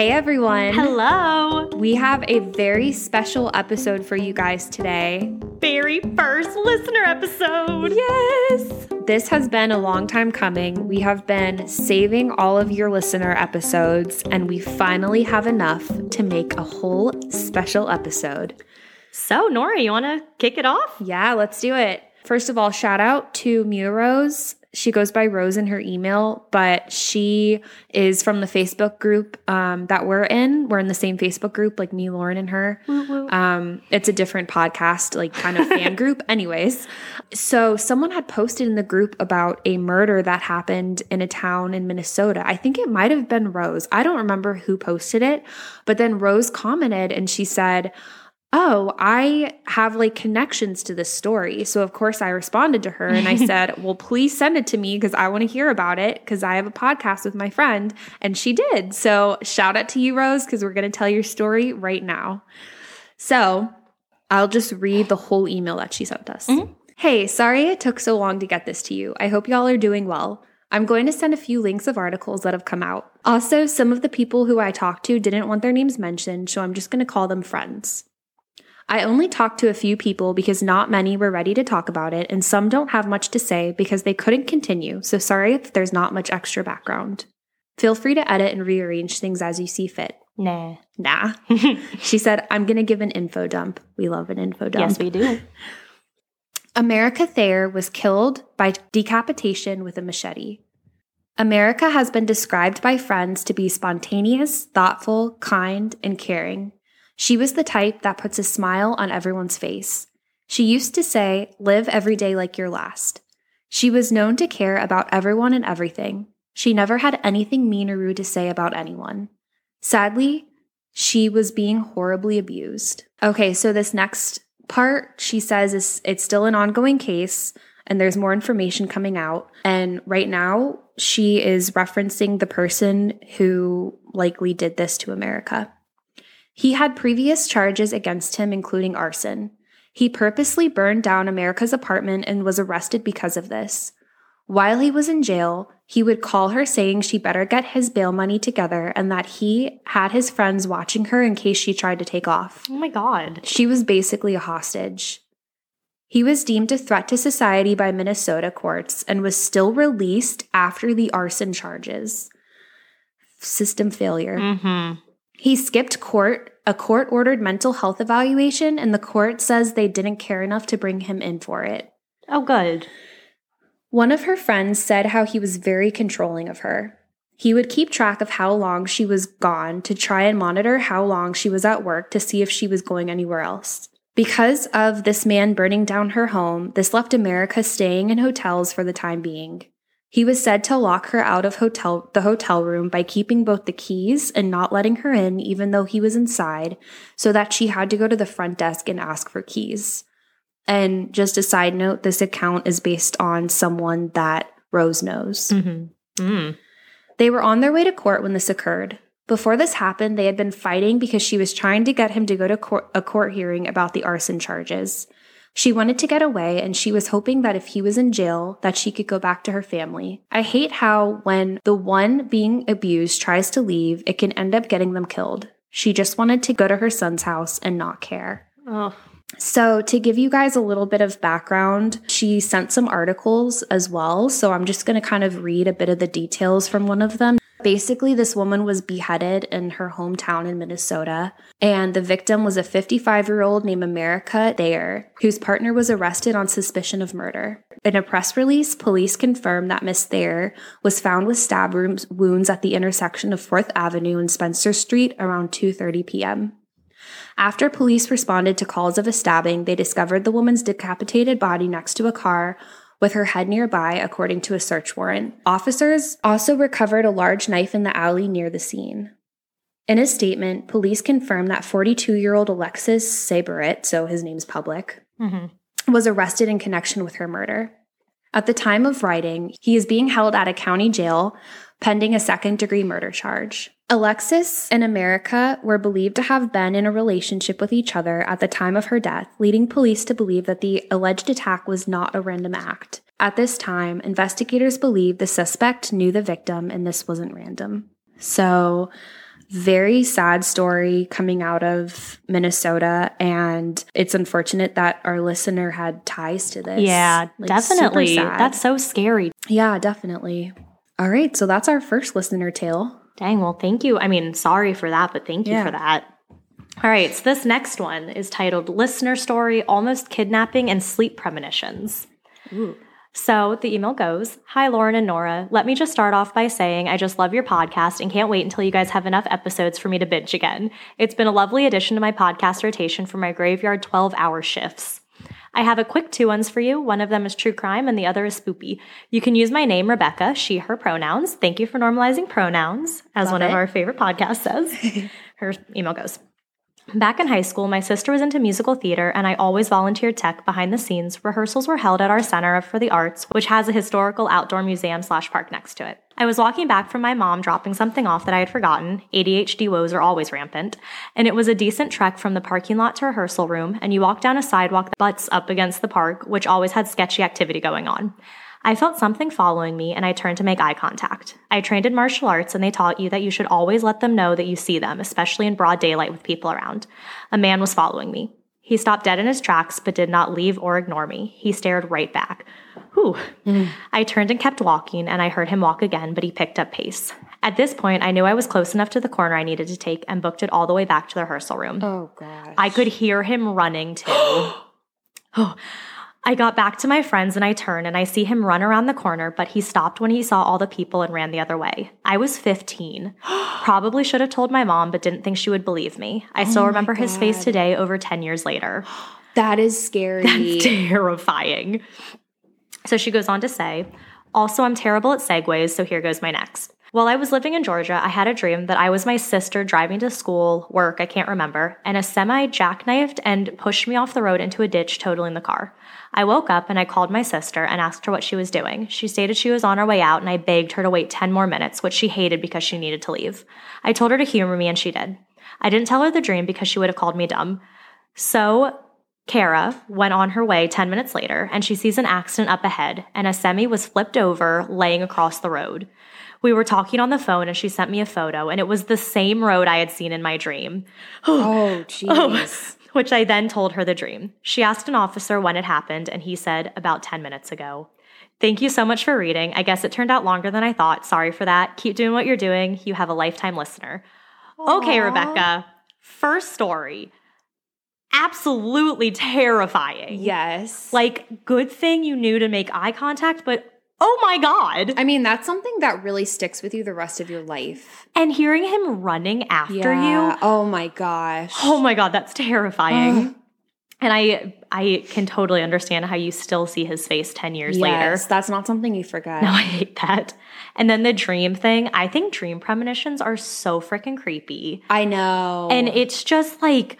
Hey everyone. Hello. We have a very special episode for you guys today. Very first listener episode. Yes. This has been a long time coming. We have been saving all of your listener episodes, and we finally have enough to make a whole special episode. So, Nora, you want to kick it off? Yeah, let's do it. First of all, shout out to Mew Rose. She goes by Rose in her email, but she is from the Facebook group um, that we're in. We're in the same Facebook group, like me, Lauren, and her. Um, it's a different podcast, like kind of fan group. Anyways, so someone had posted in the group about a murder that happened in a town in Minnesota. I think it might have been Rose. I don't remember who posted it, but then Rose commented and she said, oh, I have like connections to this story. So, of course, I responded to her and I said, well, please send it to me because I want to hear about it because I have a podcast with my friend. And she did. So, shout out to you, Rose, because we're going to tell your story right now. So, I'll just read the whole email that she sent us. Mhm. Hey, sorry it took so long to get this to you. I hope y'all are doing well. I'm going to send a few links of articles that have come out. Also, some of the people who I talked to didn't want their names mentioned, so I'm just going to call them friends. I only talked to a few people because not many were ready to talk about it, and some don't have much to say because they couldn't continue, so sorry if there's not much extra background. Feel free to edit and rearrange things as you see fit. Nah. Nah. she said, I'm going to give an info dump. We love an info dump. yes, we do. America Thayer was killed by decapitation with a machete. America has been described by friends to be spontaneous, thoughtful, kind, and caring. She was the type that puts a smile on everyone's face. She used to say, Live every day like your last. She was known to care about everyone and everything. She never had anything mean or rude to say about anyone. Sadly, she was being horribly abused. Okay, so this next part she says is it's still an ongoing case and there's more information coming out and right now she is referencing the person who likely did this to America. He had previous charges against him including arson. He purposely burned down America's apartment and was arrested because of this. While he was in jail, he would call her saying she better get his bail money together and that he had his friends watching her in case she tried to take off. Oh my God. She was basically a hostage. He was deemed a threat to society by Minnesota courts and was still released after the arson charges. System failure. Mm-hmm. He skipped court, a court ordered mental health evaluation, and the court says they didn't care enough to bring him in for it. Oh, good. One of her friends said how he was very controlling of her. He would keep track of how long she was gone to try and monitor how long she was at work to see if she was going anywhere else. Because of this man burning down her home, this left America staying in hotels for the time being. He was said to lock her out of hotel the hotel room by keeping both the keys and not letting her in even though he was inside, so that she had to go to the front desk and ask for keys. And just a side note, this account is based on someone that Rose knows. Mm-hmm. Mm. They were on their way to court when this occurred. Before this happened, they had been fighting because she was trying to get him to go to court, a court hearing about the arson charges. She wanted to get away and she was hoping that if he was in jail that she could go back to her family. I hate how when the one being abused tries to leave, it can end up getting them killed. She just wanted to go to her son's house and not care. Oh. So, to give you guys a little bit of background, she sent some articles as well. So, I'm just going to kind of read a bit of the details from one of them. Basically, this woman was beheaded in her hometown in Minnesota, and the victim was a 55 year old named America Thayer, whose partner was arrested on suspicion of murder. In a press release, police confirmed that Miss Thayer was found with stab wounds at the intersection of 4th Avenue and Spencer Street around 2:30 p.m. After police responded to calls of a stabbing, they discovered the woman's decapitated body next to a car with her head nearby, according to a search warrant. Officers also recovered a large knife in the alley near the scene. In a statement, police confirmed that 42 year old Alexis Saborit, so his name's public, Mm-hmm. was arrested in connection with her murder. At the time of writing, he is being held at a county jail pending a second degree murder charge. Alexis and America were believed to have been in a relationship with each other at the time of her death, leading police to believe that the alleged attack was not a random act. At this time, investigators believe the suspect knew the victim and this wasn't random. So, Very sad story coming out of Minnesota. And it's unfortunate that our listener had ties to this. Yeah, Like, definitely. That's so scary. yeah, definitely. All right. So that's our first listener tale. Dang, well, thank you. I mean, sorry for that, but thank you Yeah. for that. All right, so this next one is titled Listener Story Almost Kidnapping and Sleep Premonitions. So the email goes Hi, Lauren and Nora. Let me just start off by saying I just love your podcast and can't wait until you guys have enough episodes for me to binge again. It's been a lovely addition to my podcast rotation for my graveyard 12 hour shifts. I have a quick two ones for you. One of them is true crime and the other is spoopy. You can use my name, Rebecca, she, her pronouns. Thank you for normalizing pronouns, as Love one of our favorite podcasts says. her email goes. Back in high school, my sister was into musical theater, and I always volunteered tech behind the scenes. Rehearsals were held at our Center for the Arts, which has a historical outdoor museum slash park next to it. I was walking back from my mom dropping something off that I had forgotten. ADHD woes are always rampant. And it was a decent trek from the parking lot to rehearsal room, and you walk down a sidewalk that butts up against the park, which always had sketchy activity going on. I felt something following me and I turned to make eye contact. I trained in martial arts and they taught you that you should always let them know that you see them, especially in broad daylight with people around. A man was following me. He stopped dead in his tracks but did not leave or ignore me. He stared right back. Whew. Mm. I turned and kept walking and I heard him walk again, but he picked up pace. At this point, I knew I was close enough to the corner I needed to take and booked it all the way back to the rehearsal room. Oh, God. I could hear him running too. oh, I got back to my friends and I turned and I see him run around the corner, but he stopped when he saw all the people and ran the other way. I was 15. Probably should have told my mom, but didn't think she would believe me. I still oh remember his face today over 10 years later. That is scary. That's terrifying. So she goes on to say, also, I'm terrible at segues, so here goes my next. While I was living in Georgia, I had a dream that I was my sister driving to school, work, I can't remember, and a semi jackknifed and pushed me off the road into a ditch, totaling the car. I woke up and I called my sister and asked her what she was doing. She stated she was on her way out, and I begged her to wait 10 more minutes, which she hated because she needed to leave. I told her to humor me, and she did. I didn't tell her the dream because she would have called me dumb. So Kara went on her way 10 minutes later and she sees an accident up ahead and a semi was flipped over laying across the road. We were talking on the phone and she sent me a photo and it was the same road I had seen in my dream, oh, oh, jeez. which I then told her the dream. She asked an officer when it happened and he said about 10 minutes ago. Thank you so much for reading. I guess it turned out longer than I thought. Sorry for that. Keep doing what you're doing. You have a lifetime listener. Okay, Rebecca. First story. Absolutely terrifying. Yes. Like, good thing you knew to make eye contact, but oh my God. I mean, that's something that really sticks with you the rest of your life. And hearing him running after Yeah. you, Oh my gosh. oh my God, that's terrifying. Ugh. and I I can totally understand how you still see his face 10 years yes, later. that's not something you forget. No, I hate that. And then the dream thing, I think dream premonitions are so freaking creepy. I know. And it's just like,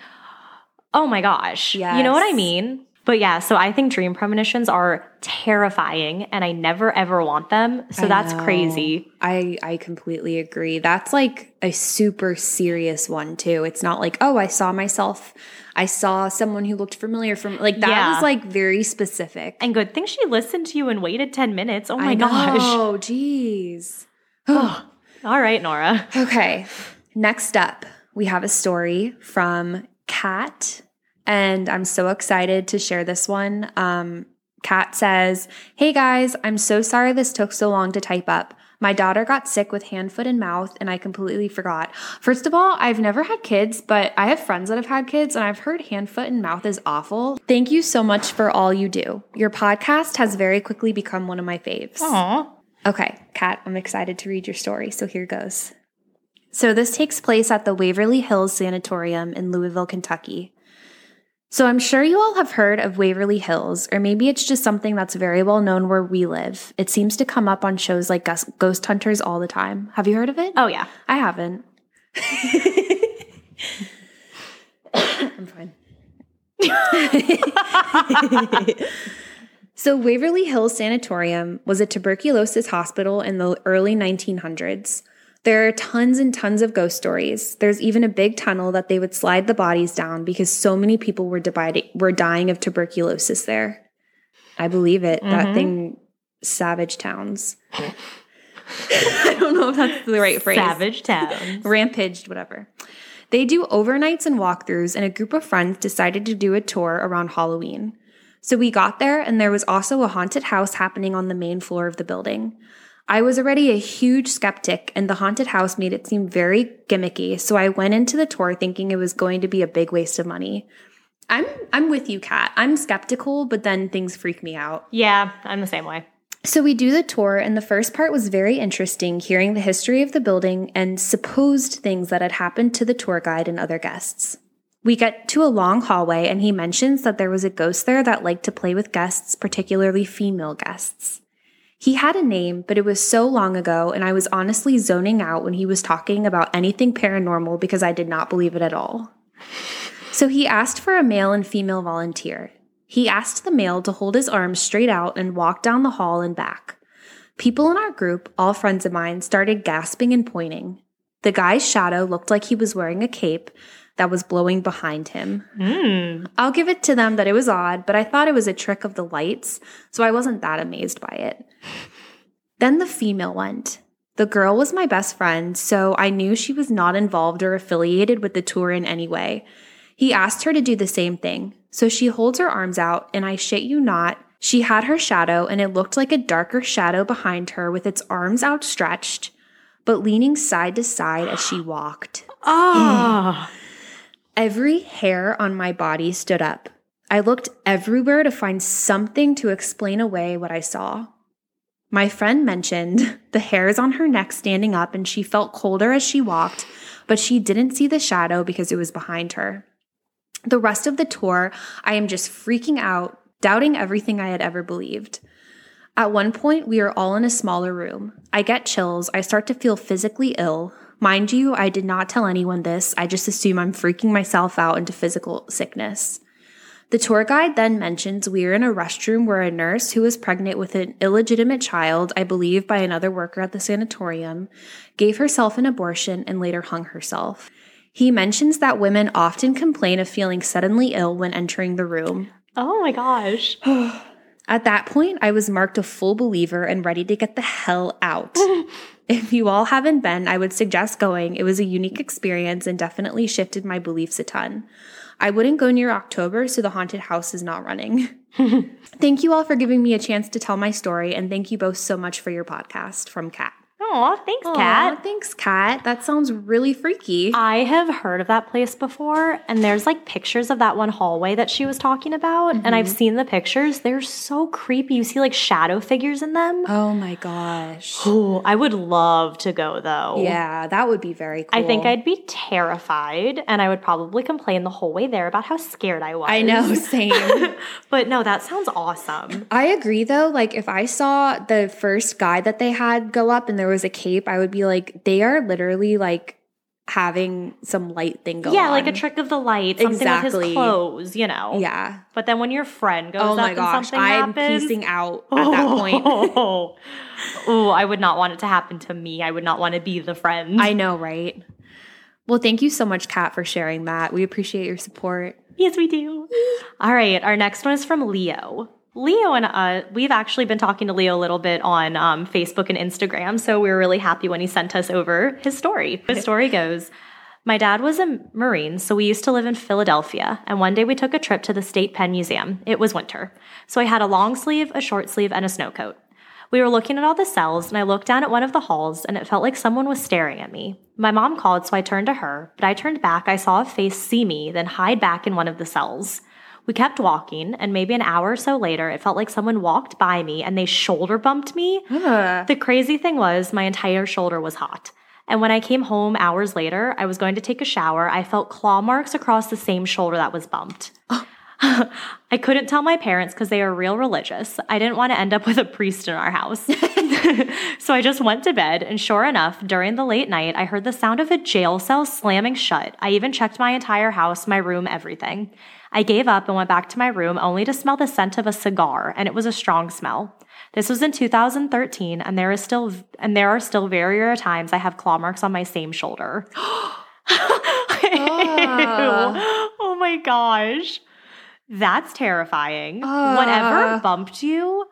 oh my gosh. You know what I mean? But yeah, so I think dream premonitions are terrifying and I never ever want them. So I that's know. crazy. I I completely agree. That's like a super serious one too. It's not like, oh, I saw myself. I saw someone who looked familiar from like that Yeah. was like very specific. And good thing she listened to you and waited 10 minutes. Oh my I gosh. Oh, jeez. All right, Nora. Okay. Next up, we have a story from Kat, and I'm so excited to share this one. Um, Kat says, Hey guys, I'm so sorry this took so long to type up. My daughter got sick with hand, foot, and mouth, and I completely forgot. First of all, I've never had kids, but I have friends that have had kids, and I've heard hand, foot, and mouth is awful. Thank you so much for all you do. Your podcast has very quickly become one of my faves. Aw. Okay, Kat, I'm excited to read your story, so here goes. So, this takes place at the Waverly Hills Sanatorium in Louisville, Kentucky. So, I'm sure you all have heard of Waverly Hills, or maybe it's just something that's very well known where we live. It seems to come up on shows like Ghost Hunters all the time. Have you heard of it? Oh, yeah. I haven't. I'm fine. so, Waverly Hills Sanatorium was a tuberculosis hospital in the early 1900s. There are tons and tons of ghost stories. There's even a big tunnel that they would slide the bodies down because so many people were, dividing, were dying of tuberculosis there. I believe it. That mm-hmm. thing, savage towns. I don't know if that's the right phrase. Savage Town. Rampaged, whatever. They do overnights and walkthroughs, and a group of friends decided to do a tour around Halloween. So we got there, and there was also a haunted house happening on the main floor of the building. I was already a huge skeptic, and the haunted house made it seem very gimmicky, so I went into the tour thinking it was going to be a big waste of money. I'm I'm with you, Kat. I'm skeptical, but then things freak me out. Yeah, I'm the same way. So we do the tour, and the first part was very interesting, hearing the history of the building and supposed things that had happened to the tour guide and other guests. We get to a long hallway, and he mentions that there was a ghost there that liked to play with guests, particularly female guests. He had a name, but it was so long ago, and I was honestly zoning out when he was talking about anything paranormal because I did not believe it at all. So he asked for a male and female volunteer. He asked the male to hold his arms straight out and walk down the hall and back. People in our group, all friends of mine, started gasping and pointing. The guy's shadow looked like he was wearing a cape that was blowing behind him. Mm. I'll give it to them that it was odd, but I thought it was a trick of the lights, so I wasn't that amazed by it. Then the female went. The girl was my best friend, so I knew she was not involved or affiliated with the tour in any way. He asked her to do the same thing, so she holds her arms out, and I shit you not, she had her shadow, and it looked like a darker shadow behind her with its arms outstretched, but leaning side to side as she walked. Ah. Every hair on my body stood up. I looked everywhere to find something to explain away what I saw. My friend mentioned the hairs on her neck standing up, and she felt colder as she walked, but she didn't see the shadow because it was behind her. The rest of the tour, I am just freaking out, doubting everything I had ever believed. At one point, we are all in a smaller room. I get chills. I start to feel physically ill. Mind you, I did not tell anyone this. I just assume I'm freaking myself out into physical sickness. The tour guide then mentions we are in a restroom where a nurse who was pregnant with an illegitimate child, I believe by another worker at the sanatorium, gave herself an abortion and later hung herself. He mentions that women often complain of feeling suddenly ill when entering the room. Oh my gosh. At that point, I was marked a full believer and ready to get the hell out. if you all haven't been, I would suggest going. It was a unique experience and definitely shifted my beliefs a ton. I wouldn't go near October, so the haunted house is not running. thank you all for giving me a chance to tell my story, and thank you both so much for your podcast from Kat. Aw, thanks, Kat. Thanks, Kat. That sounds really freaky. I have heard of that place before, and there's like pictures of that one hallway that she was talking about, and I've mm-hmm. seen the pictures. They're so creepy. You see like shadow figures in them. oh my gosh. Ooh, I would love to go though. Yeah, that would be very cool. I think I'd be terrified, and I would probably complain the whole way there about how scared I was. I know, same. but no, that sounds awesome. I agree though. Like if I saw the first guy that they had go up and there was a cape, I would be like, they are literally like having some light thing going on. yeah, on. like a trick of the light, something with Exactly. his clothes, you know. Yeah. But then when your friend goes Oh my gosh. something I'm happens, piecing out at that point. Oh, Ooh, I would not want it to happen to me. I would not want to be the friend. I know, right? Well, thank you so much, Kat, for sharing that. We appreciate your support. yes, we do. All right, our next one is from Leo. Leo and uh, we've actually been talking to Leo a little bit on um, Facebook and Instagram, so we were really happy when he sent us over his story. His story goes. My dad was a Marine, so we used to live in Philadelphia, and one day we took a trip to the State Penn Museum. It was winter, so I had a long sleeve, a short sleeve, and a snow coat. We were looking at all the cells, and I looked down at one of the halls, and it felt like someone was staring at me. My mom called, so I turned to her, but I turned back, I saw a face see me, then hide back in one of the cells. We kept walking, and maybe an hour or so later, it felt like someone walked by me and they shoulder bumped me. The crazy thing was, my entire shoulder was hot. And when I came home hours later, I was going to take a shower. I felt claw marks across the same shoulder that was bumped. I couldn't tell my parents because they are real religious. I didn't want to end up with a priest in our house. so I just went to bed, and sure enough, during the late night, I heard the sound of a jail cell slamming shut. I even checked my entire house, my room, everything. I gave up and went back to my room only to smell the scent of a cigar, and it was a strong smell. This was in 2013, and there is still and there are still very rare times I have claw marks on my same shoulder. oh oh my gosh. That's terrifying. Whatever Ah. bumped you,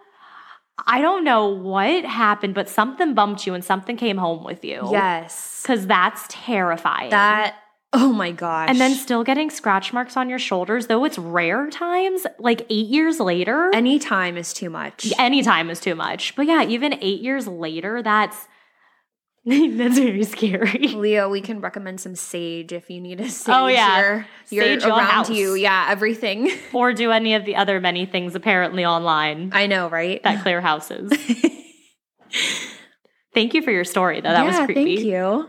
I don't know what happened, but something bumped you and something came home with you. Yes. Because that's terrifying. That, oh my gosh. and then still getting scratch marks on your shoulders, though it's rare times, like eight years later. any time is too much. any time is too much. But yeah, even eight years later, that's that's very scary. Leo, we can recommend some sage if you need a oh, sage. Oh, yeah. your, Sage your around house. you. Yeah, everything. or do any of the other many things apparently online I know, right? that clear houses. Thank you for your story, though. That yeah, was creepy. Thank you.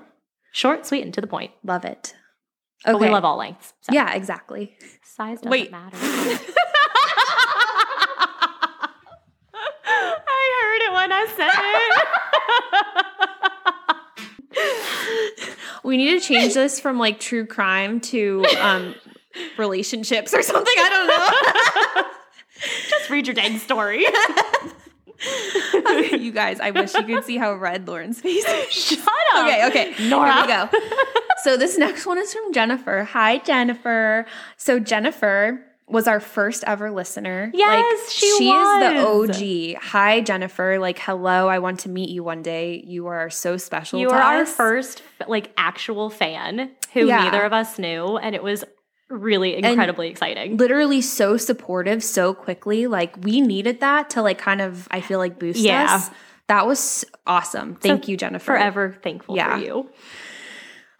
Short, sweet, and to the point. Love it. But we love all lengths. so Yeah, exactly. Size doesn't Wait. matter. I heard it when I said it. We need to change this from like true crime to um relationships or something. I don't know. Just read your dang story. you guys, I wish you could see how red Lauren's face is. Shut up. Okay, okay. Nora. Here we go. So this next one is from Jennifer. Hi, Jennifer. So Jennifer was our first ever listener. Yes, she she was. is the OG. Hi, Jennifer. Like, hello. I want to meet you one day. You are so special. You to were our first like actual fan who Yeah. neither of us knew, and it was really incredibly exciting. literally so supportive so quickly. Like we needed that to like kind of I feel like boost Yeah. us. That was awesome. Thank you, Jennifer. Forever thankful Yeah. for you.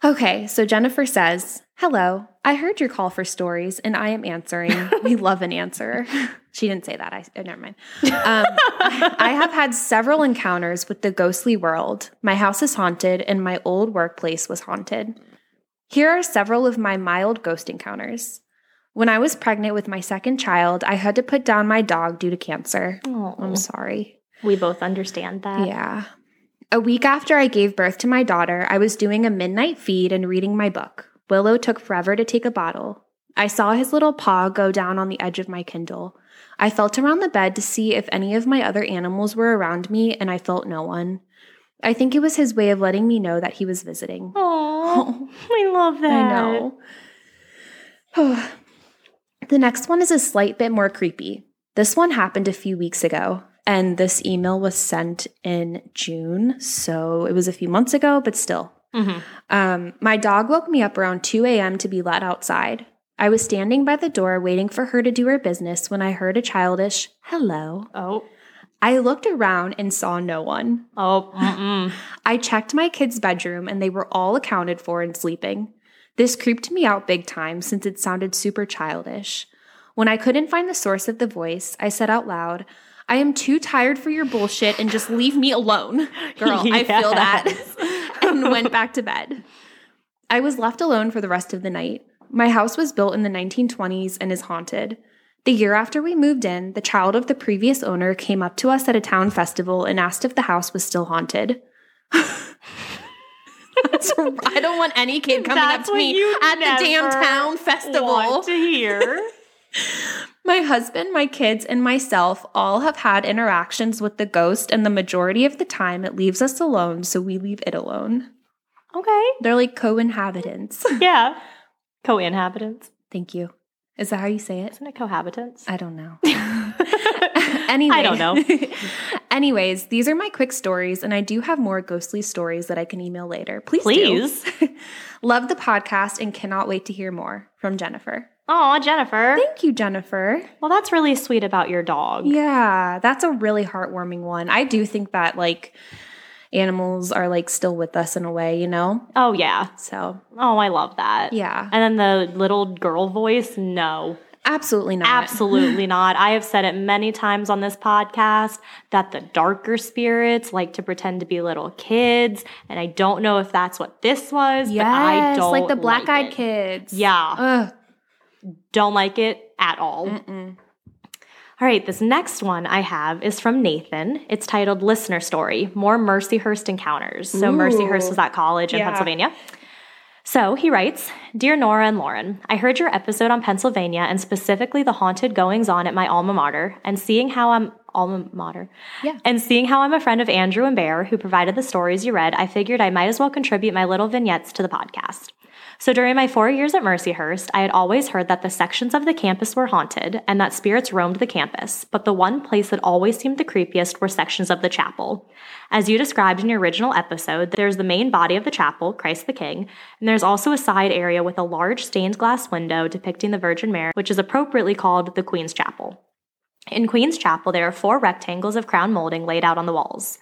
Okay, so Jennifer says, Hello, I heard your call for stories and I am answering. we love an answer. She didn't say that. I oh, never mind. Um, I have had several encounters with the ghostly world. My house is haunted and my old workplace was haunted. Here are several of my mild ghost encounters. When I was pregnant with my second child, I had to put down my dog due to cancer. Oh, I'm sorry. we both understand that. Yeah. A week after I gave birth to my daughter, I was doing a midnight feed and reading my book. Willow took forever to take a bottle. I saw his little paw go down on the edge of my Kindle. I felt around the bed to see if any of my other animals were around me, and I felt no one. I think it was his way of letting me know that he was visiting. Oh, I love that. I know. the next one is a slight bit more creepy. This one happened a few weeks ago, and this email was sent in June, so it was a few months ago, but still. Mhm. Um, my dog woke me up around 2 a.m. to be let outside. I was standing by the door waiting for her to do her business when I heard a childish hello. Oh, I looked around and saw no one. oh. I checked my kids' bedroom and they were all accounted for and sleeping. This creeped me out big time since it sounded super childish. When I couldn't find the source of the voice, I said out loud, I am too tired for your bullshit and just leave me alone. Girl, I feel that. and went back to bed. I was left alone for the rest of the night. My house was built in the 1920s and is haunted. The year after we moved in, the child of the previous owner came up to us at a town festival and asked if the house was still haunted. I don't want any kid coming That's up to me at the damn town festival. Want to hear? My husband, my kids, and myself all have had interactions with the ghost, and the majority of the time it leaves us alone, so we leave it alone. okay. They're like co inhabitants. Yeah. Co-inhabitants. Thank you. Is that how you say it? Isn't it cohabitants? I don't know. anyway, I don't know. Anyways, these are my quick stories, and I do have more ghostly stories that I can email later. Please. Please. Love the podcast and cannot wait to hear more from Jennifer. Oh, Jennifer. Thank you, Jennifer. Well, that's really sweet about your dog. Yeah, that's a really heartwarming one. I do think that like animals are like still with us in a way, you know? Oh, yeah. So, Oh, I love that. yeah. And then the little girl voice, no, Absolutely not. absolutely not. I have said it many times on this podcast that the darker spirits like to pretend to be little kids. And I don't know if that's what this was, Yes, but I don't like the black eyed it. kids. Yeah. Ugh. Don't like it at all. Mm-mm. All right, this next one I have is from Nathan. It's titled Listener Story More Mercyhurst Encounters. So, Ooh. Mercyhurst was that college in Yeah. Pennsylvania. So he writes Dear Nora and Lauren, I heard your episode on Pennsylvania and specifically the haunted goings on at my alma mater and seeing how I'm alma mater. Yeah. And seeing how I'm a friend of Andrew and Bear, who provided the stories you read, I figured I might as well contribute my little vignettes to the podcast. So during my four years at Mercyhurst, I had always heard that the sections of the campus were haunted and that spirits roamed the campus, but the one place that always seemed the creepiest were sections of the chapel. As you described in your original episode, there's the main body of the chapel, Christ the King, and there's also a side area with a large stained glass window depicting the Virgin Mary, which is appropriately called the Queen's Chapel. In Queen's Chapel, there are four rectangles of crown molding laid out on the walls.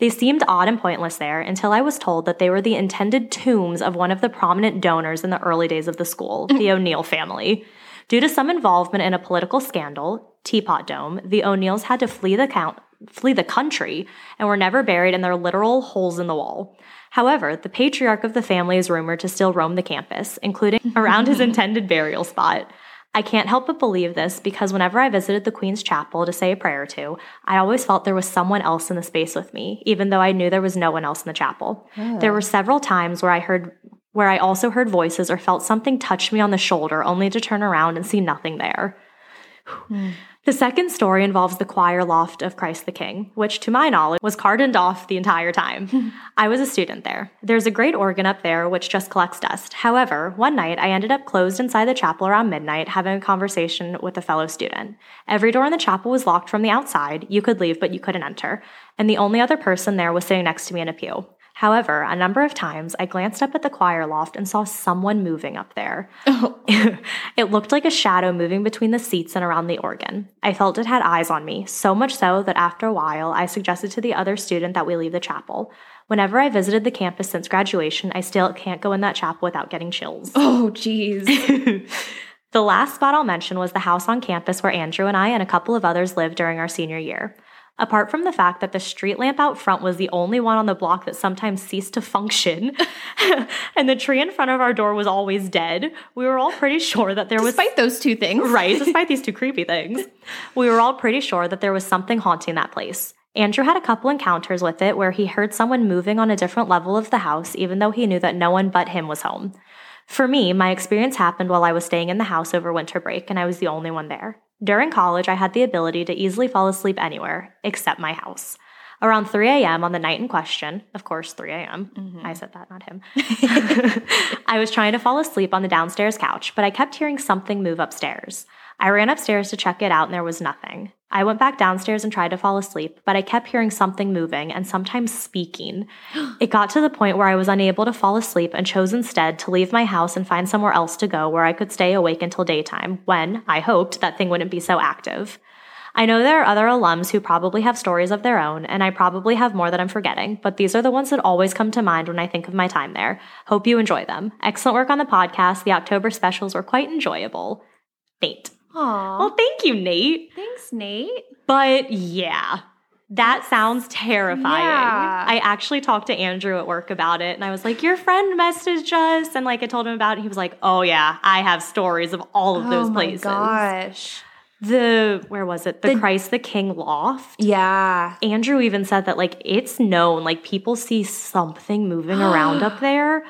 They seemed odd and pointless there until I was told that they were the intended tombs of one of the prominent donors in the early days of the school, the O'Neill family. Due to some involvement in a political scandal, Teapot Dome, the O'Neills had to flee the count, flee the country and were never buried in their literal holes in the wall. However, the patriarch of the family is rumored to still roam the campus, including around his intended burial spot. I can't help but believe this because whenever I visited the Queen's Chapel to say a prayer to, I always felt there was someone else in the space with me, even though I knew there was no one else in the chapel. Oh. There were several times where I heard where I also heard voices or felt something touch me on the shoulder only to turn around and see nothing there. Hmm. The second story involves the choir loft of Christ the King, which to my knowledge was cordoned off the entire time. I was a student there. There's a great organ up there which just collects dust. However, one night I ended up closed inside the chapel around midnight having a conversation with a fellow student. Every door in the chapel was locked from the outside. You could leave, but you couldn't enter. And the only other person there was sitting next to me in a pew. However, a number of times I glanced up at the choir loft and saw someone moving up there. it looked like a shadow moving between the seats and around the organ. I felt it had eyes on me, so much so that after a while I suggested to the other student that we leave the chapel. Whenever I visited the campus since graduation, I still can't go in that chapel without getting chills. Oh, jeez. The last spot I'll mention was the house on campus where Andrew and I and a couple of others lived during our senior year. Apart from the fact that the street lamp out front was the only one on the block that sometimes ceased to function, and the tree in front of our door was always dead, we were all pretty sure that there was. Despite those two things. Right, despite these two creepy things, we were all pretty sure that there was something haunting that place. Andrew had a couple encounters with it where he heard someone moving on a different level of the house, even though he knew that no one but him was home. For me, my experience happened while I was staying in the house over winter break, and I was the only one there. During college, I had the ability to easily fall asleep anywhere except my house. Around 3 a.m. on the night in question, of course, 3 a.m., mm-hmm. I said that, not him. I was trying to fall asleep on the downstairs couch, but I kept hearing something move upstairs. I ran upstairs to check it out and there was nothing. I went back downstairs and tried to fall asleep, but I kept hearing something moving and sometimes speaking. It got to the point where I was unable to fall asleep and chose instead to leave my house and find somewhere else to go where I could stay awake until daytime when, I hoped, that thing wouldn't be so active. I know there are other alums who probably have stories of their own, and I probably have more that I'm forgetting, but these are the ones that always come to mind when I think of my time there. Hope you enjoy them. Excellent work on the podcast. The October specials were quite enjoyable. Nate. Aw. Well, thank you, Nate. thanks, Nate. But yeah, that sounds terrifying. Yeah. I actually talked to Andrew at work about it and I was like, Your friend messaged us. And like I told him about it. He was like, Oh, yeah, I have stories of all of those oh places. my gosh. The, where was it? The, The- Christ the King loft. Yeah. Andrew even said that like it's known, like people see something moving around up there.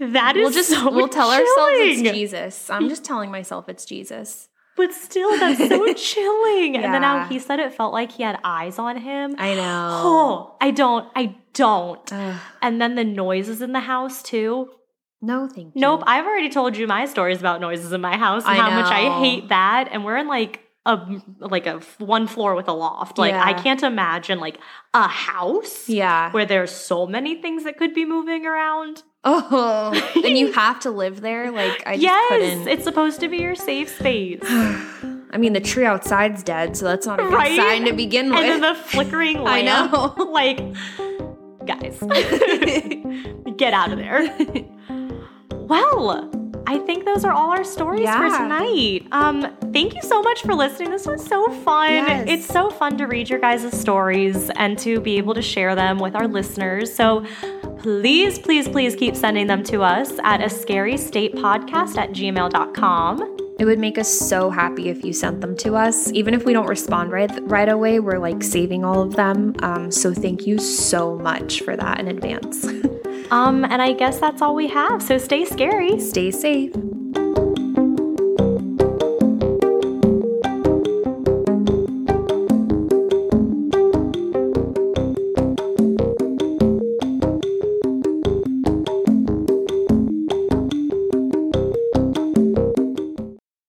That is We'll just so we'll tell ourselves it's. Jesus. I'm just telling myself it's Jesus. But still, that's so chilling. Yeah. And then how he said it felt like he had eyes on him. I know. Oh, I don't. I don't. Ugh. And then the noises in the house too. no, thank you. Nope. I've already told you my stories about noises in my house and I how much I hate that. And we're in like a like a f- one floor with a loft. Like I can't imagine like a house Yeah. where there's so many things that could be moving around. Oh, and you have to live there. Like I just yes, it's supposed to be your safe space. I mean, the tree outside's dead, so that's not a good Right? sign to begin with. and then the flickering I lamp. know. Like, guys, get out of there. Well, I think those are all our stories for tonight. Um, thank you so much for listening. This was so fun. Yes. It's so fun to read your guys' stories and to be able to share them with our listeners. So please, please, please keep sending them to us at a scary state podcast at gmail.com. It would make us so happy if you sent them to us. Even if we don't respond right right away, we're like saving all of them. Um, so thank you so much for that in advance. Um, and I guess that's all we have. So stay scary. Stay safe.